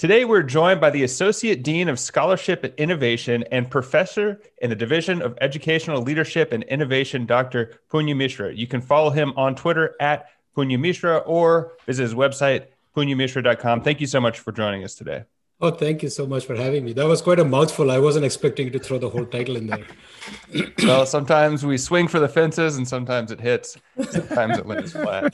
Today, we're joined by the Associate Dean of Scholarship and Innovation and Professor in the Division of Educational Leadership and Innovation, Dr. Punya Mishra. You can follow him on Twitter at Punya Mishra or visit his website, punyamishra.com. Thank you so much for joining us today. Oh, thank you so much for having me. That was quite a mouthful. I wasn't expecting to throw the whole title in there. well, sometimes we swing for the fences and sometimes it hits. Sometimes it lands flat.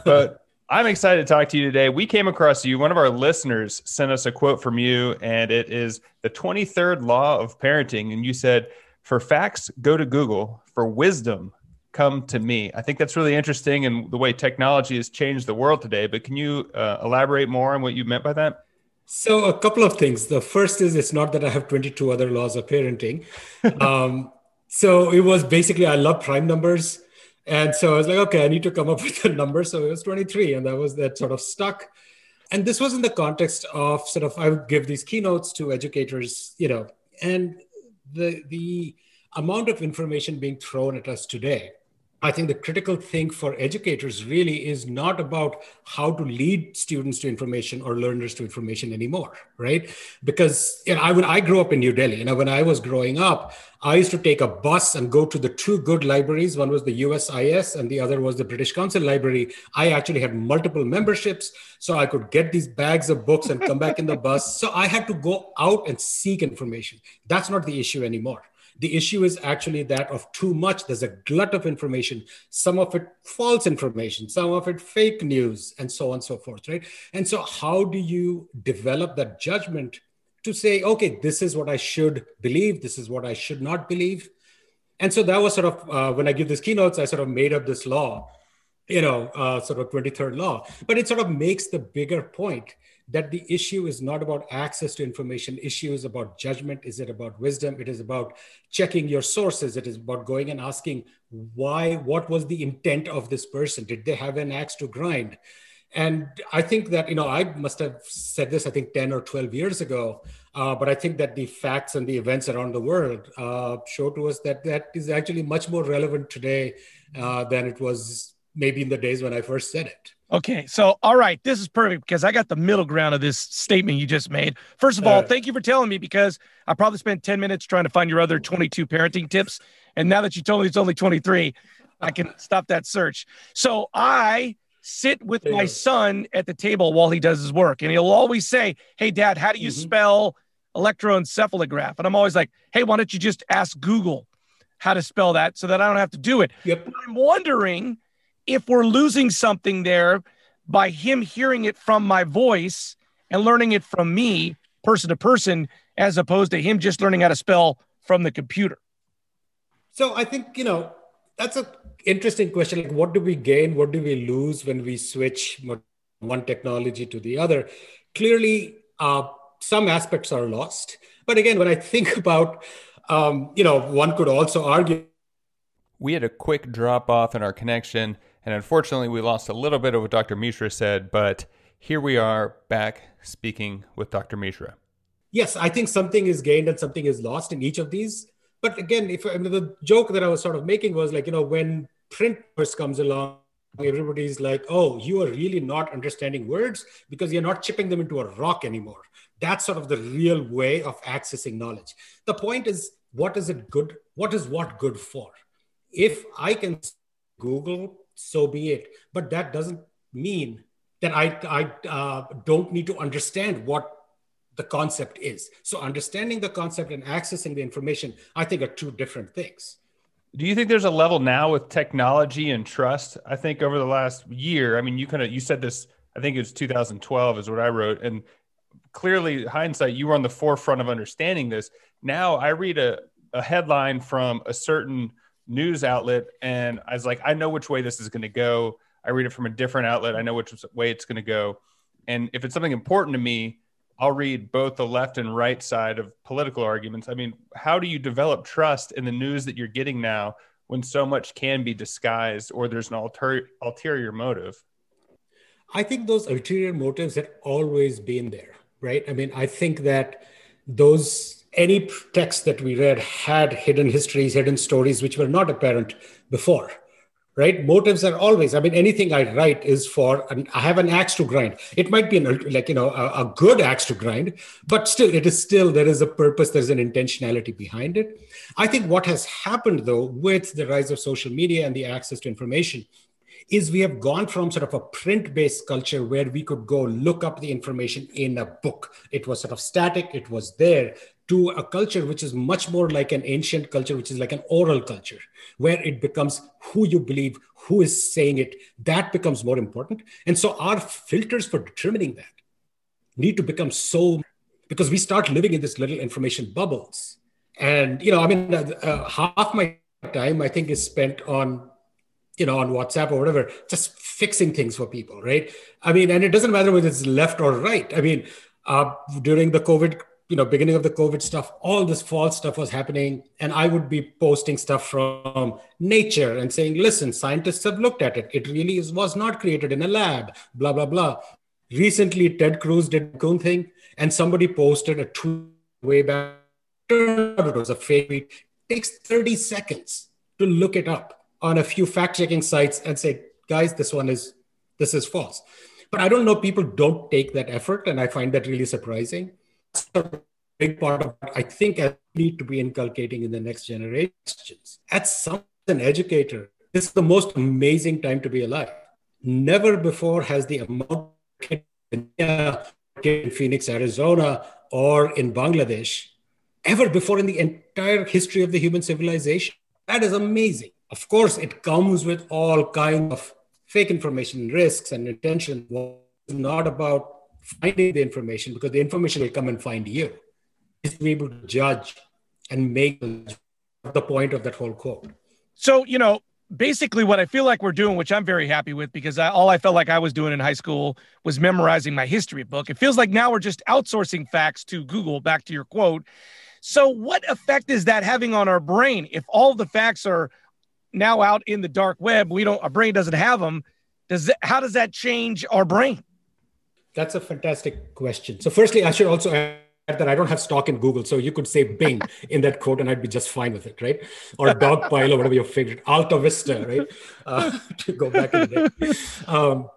but I'm excited to talk to you today. We came across you. One of our listeners sent us a quote from you, and it is the 23rd law of parenting. And you said, For facts, go to Google. For wisdom, come to me. I think that's really interesting and the way technology has changed the world today. But can you uh, elaborate more on what you meant by that? So, a couple of things. The first is it's not that I have 22 other laws of parenting. um, so, it was basically I love prime numbers. And so I was like, okay, I need to come up with a number. So it was 23, and that was that sort of stuck. And this was in the context of sort of I would give these keynotes to educators, you know, and the the amount of information being thrown at us today I think the critical thing for educators really is not about how to lead students to information or learners to information anymore, right? Because you know, I, when I grew up in New Delhi, you know, when I was growing up, I used to take a bus and go to the two good libraries. One was the USIS and the other was the British Council Library. I actually had multiple memberships, so I could get these bags of books and come back in the bus. So I had to go out and seek information. That's not the issue anymore the issue is actually that of too much. There's a glut of information, some of it false information, some of it fake news, and so on and so forth, right? And so, how do you develop that judgment to say, okay, this is what I should believe, this is what I should not believe? And so that was sort of uh, when I give these keynotes, I sort of made up this law, you know, uh, sort of 23rd law, but it sort of makes the bigger point that the issue is not about access to information. Issue is about judgment. Is it about wisdom? It is about checking your sources. It is about going and asking why what was the intent of this person? Did they have an axe to grind? And i think that you know i must have said this i think 10 or 12 years ago uh, but i think that the facts and the events around the world uh, show to us that that is actually much more relevant today uh, than it was maybe in the days when i first said it Okay, so all right, this is perfect because I got the middle ground of this statement you just made. First of all, thank you for telling me because I probably spent 10 minutes trying to find your other 22 parenting tips. And now that you told me it's only 23, I can stop that search. So I sit with my son at the table while he does his work, and he'll always say, Hey, dad, how do you mm-hmm. spell electroencephalograph? And I'm always like, Hey, why don't you just ask Google how to spell that so that I don't have to do it? Yep. I'm wondering if we're losing something there by him hearing it from my voice and learning it from me, person to person, as opposed to him just learning how to spell from the computer? So I think, you know, that's an interesting question. Like, what do we gain? What do we lose when we switch one technology to the other? Clearly, uh, some aspects are lost. But again, when I think about, um, you know, one could also argue. We had a quick drop off in our connection. And unfortunately, we lost a little bit of what Dr. Mishra said, but here we are back speaking with Dr. Mishra. Yes, I think something is gained and something is lost in each of these. But again, if I mean, the joke that I was sort of making was like, you know, when print first comes along, everybody's like, oh, you are really not understanding words because you're not chipping them into a rock anymore. That's sort of the real way of accessing knowledge. The point is, what is it good? What is what good for? If I can Google so be it. But that doesn't mean that I, I uh, don't need to understand what the concept is. So understanding the concept and accessing the information, I think, are two different things. Do you think there's a level now with technology and trust? I think over the last year, I mean, you kind of you said this. I think it was 2012 is what I wrote, and clearly, hindsight, you were on the forefront of understanding this. Now, I read a, a headline from a certain news outlet and I was like, I know which way this is going to go. I read it from a different outlet. I know which way it's going to go. And if it's something important to me, I'll read both the left and right side of political arguments. I mean, how do you develop trust in the news that you're getting now when so much can be disguised or there's an alter- ulterior motive? I think those ulterior motives had always been there, right? I mean, I think that those any text that we read had hidden histories, hidden stories which were not apparent before right? Motives are always i mean anything i write is for an, i have an axe to grind. It might be an like you know a, a, good axe to grind but still it is still there is a purpose there's an intentionality behind it. I think what has happened though with the rise of social media and the access to information is we have gone from sort of a print based culture where we could go look up the information in a book. It was sort of static it was there to a culture which is much more like an ancient culture, which is like an oral culture, where it becomes who you believe, who is saying it, that becomes more important. And so our filters for determining that need to become so, because we start living in this little information bubbles. And, you know, I mean, uh, uh, half my time I think is spent on, you know, on WhatsApp or whatever, just fixing things for people, right? I mean, and it doesn't matter whether it's left or right. I mean, uh, during the COVID you know beginning of the covid stuff all this false stuff was happening and i would be posting stuff from nature and saying listen scientists have looked at it. It really is, was not created in a lab blah blah blah. Recently ted cruz did cool thing and somebody posted a tweet way back. It was a fake tweet. It takes 30 seconds to look it up on a few fact checking sites and say guys this one is this is false. But i don't know people don't take that effort and i find that really surprising a big part of what I think I need to be inculcating in the next generations. As some an educator, this is the most amazing time to be alive. Never before has the amount in Phoenix, Arizona, or in Bangladesh, ever before in the entire history of the human civilization. That is amazing. Of course, it comes with all kinds of fake information, risks, and intention. It's not about finding the information because the information will come and find you. Is to be able to judge and make the point of that whole quote. So, you know, basically what I feel like we're doing, which I'm very happy with because I, all I felt like I was doing in high school was memorizing my history book. It feels like now we're just outsourcing facts to Google, back to your quote. So, what effect is that having on our brain? If all the facts are now out in the dark web, we don't, our brain doesn't have them. Does that, how does that change our brain? That's a fantastic question. So, firstly, I should also add that I don't have stock in Google. So you could say Bing in that quote and I'd be just fine with it, right? Or Dogpile or whatever your favorite, Alta Vista, right? Uh, to go back in the. Um,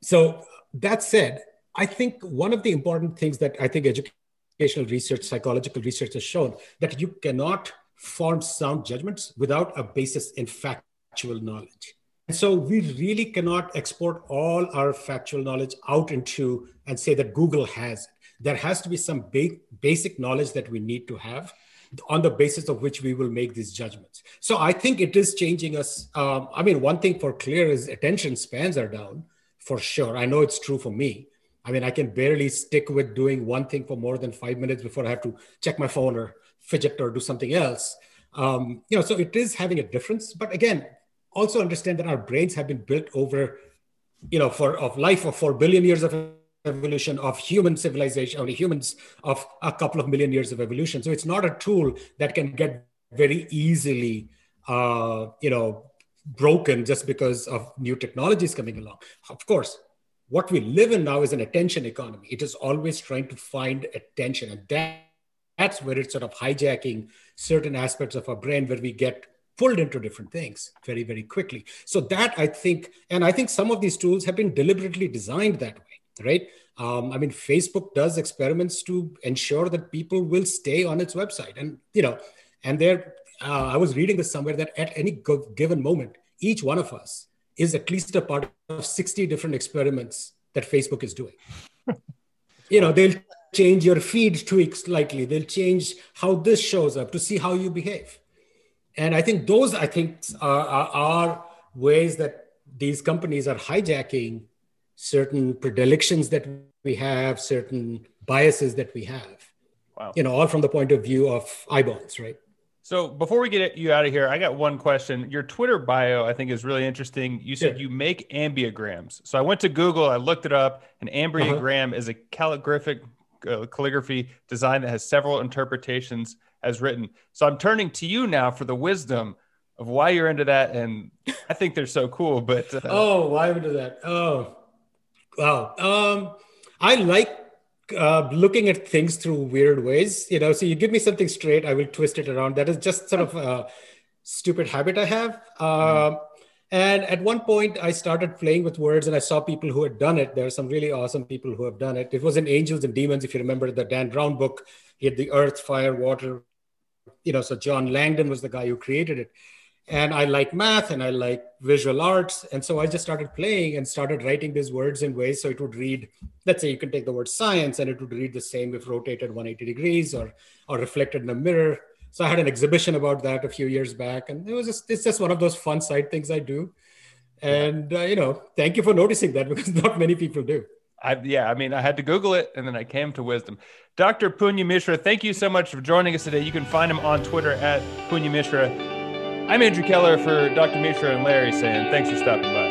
so that said, I think one of the important things that I think educational research, psychological research has shown that you cannot form sound judgments without a basis in factual knowledge. And so we really cannot export all our factual knowledge out into and say that Google has it. There has to be some ba- basic knowledge that we need to have on the basis of which we will make these judgments. So I think it is changing us. Um, I mean, one thing for clear is attention spans are down for sure. I know it's true for me. I mean, I can barely stick with doing one thing for more than five minutes before I have to check my phone or fidget or do something else. Um, you know, so it is having a difference. But again, also understand that our brains have been built over, you know, for of life of four billion years of evolution of human civilization, only humans of a couple of million years of evolution. So it's not a tool that can get very easily, uh, you know, broken just because of new technologies coming along. Of course, what we live in now is an attention economy. It is always trying to find attention, and that, that's where it's sort of hijacking certain aspects of our brain where we get pulled into different things very, very quickly. So that I think, and I think some of these tools have been deliberately designed that way, right? Um, I mean, Facebook does experiments to ensure that people will stay on its website, and you know, and there, uh, I was reading this somewhere that at any given moment, each one of us is at least a part of 60 different experiments that Facebook is doing. you know, they'll change your feed tweak slightly. They'll change how this shows up to see how you behave and I think those, I think, are, are, are ways that these companies are hijacking certain predilections that we have, certain biases that we have. Wow. You know, all from the point of view of eyeballs, right? So before we get you out of here, I got one question. Your Twitter bio, I think, is really interesting. You said yeah. you make ambigrams. So I went to Google, I looked it up. An ambigram uh-huh. is a calligraphic uh, calligraphy design that has several interpretations as written. So I'm turning to you now for the wisdom of why you're into that, and I think they're so cool. But uh, oh, why do that? Oh, wow. Um, I like uh, looking at things through weird ways. You know, so you give me something straight, I will twist it around. That is just sort of a stupid habit I have. mm and at one point, I started playing with words and I saw people who had done it. There are some really awesome people who have done it. It was in Angels and Demons, if you remember the Dan Brown book. He had the earth, fire, water. You know, so John Langdon was the guy who created it. And I like math and I like visual arts. And so I just started playing and started writing these words in ways so it would read, let's say you can take the word science and it would read the same if rotated 180 degrees or, or reflected in a mirror so I had an exhibition about that a few years back, and it was just it's just one of those fun side things I do. And uh, you know, thank you for noticing that because not many people do. I, yeah, I mean, I had to Google it and then I came to wisdom. Dr. Punya Mishra, thank you so much for joining us today. You can find him on Twitter at Punya Mishra. I'm Andrew Keller for Dr. Mishra and Larry saying thanks for stopping by.